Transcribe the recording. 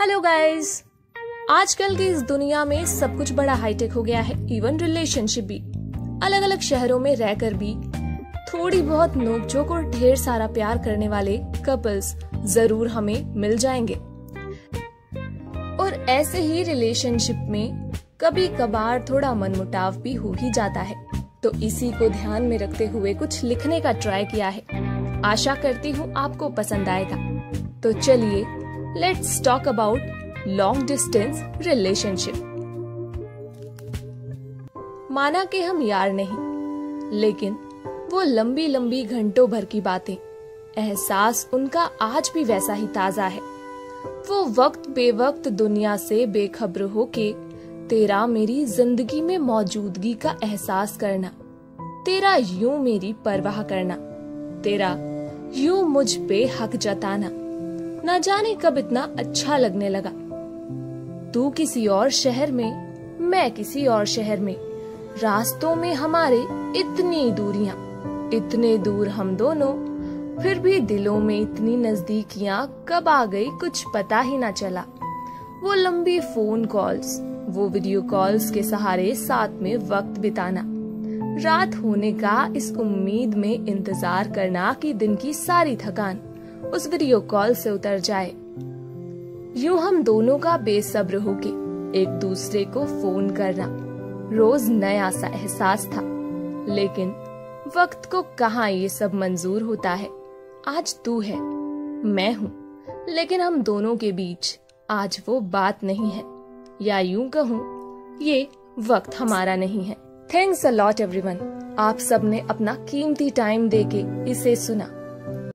Hello guys आजकल की इस दुनिया में सब कुछ बड़ा हाईटेक हो गया है इवन रिलेशनशिप भी। अलग अलग शहरों में रहकर भी थोड़ी बहुत नोकझोंक और ढेर सारा प्यार करने वाले कपल्स ज़रूर हमें मिल जाएँगे। और ऐसे ही रिलेशनशिप में कभी कभार थोड़ा मनमुटाव भी हो ही जाता है। तो इसी को ध्यान में रखते हुए कुछ लिखने का ट्राई किया है। आशा करती हूँ आपको पसंद आएगा। तो चलिए let's talk about long distance relationship माना कि हम यार नहीं, लेकिन वो लंबी लंबी घंटों भर की बातें, एहसास उनका आज भी वैसा ही ताज़ा है। वो वक्त बेवक्त दुनिया से बेखबर हो के तेरा मेरी ज़िंदगी में मौजूदगी का एहसास करना, तेरा यूँ मेरी परवाह करना, तेरा यूँ मुझ पे हक जताना। न जाने कब इतना अच्छा लगने लगा। तू किसी और शहर में, मैं किसी और शहर में। रास्तों में हमारे इतनी दूरियाँ, इतने दूर हम दोनों। फिर भी दिलों में इतनी नजदीकियाँ, कब आ गई कुछ पता ही ना चला। वो लंबी फ़ोन कॉल्स, वो वीडियो कॉल्स के सहारे साथ में वक्त बिताना। रात होने का इस उम्मीद में इंतज़ार करना कि दिन की सारी थकान। उस वीडियो कॉल से उतर जाए। यूँ हम दोनों का बेसब्र होके एक दूसरे को फ़ोन करना रोज नया सा एहसास था। लेकिन वक्त को कहा ये सब मंजूर होता है? आज तू है, मैं हूँ। लेकिन हम दोनों के बीच आज वो बात नहीं है। या यूँ कहूँ, ये वक्त हमारा नहीं है। थैंक्स अ लॉट एवरीवन आप सबने अपना कीमती टाइम देके इसे सुना।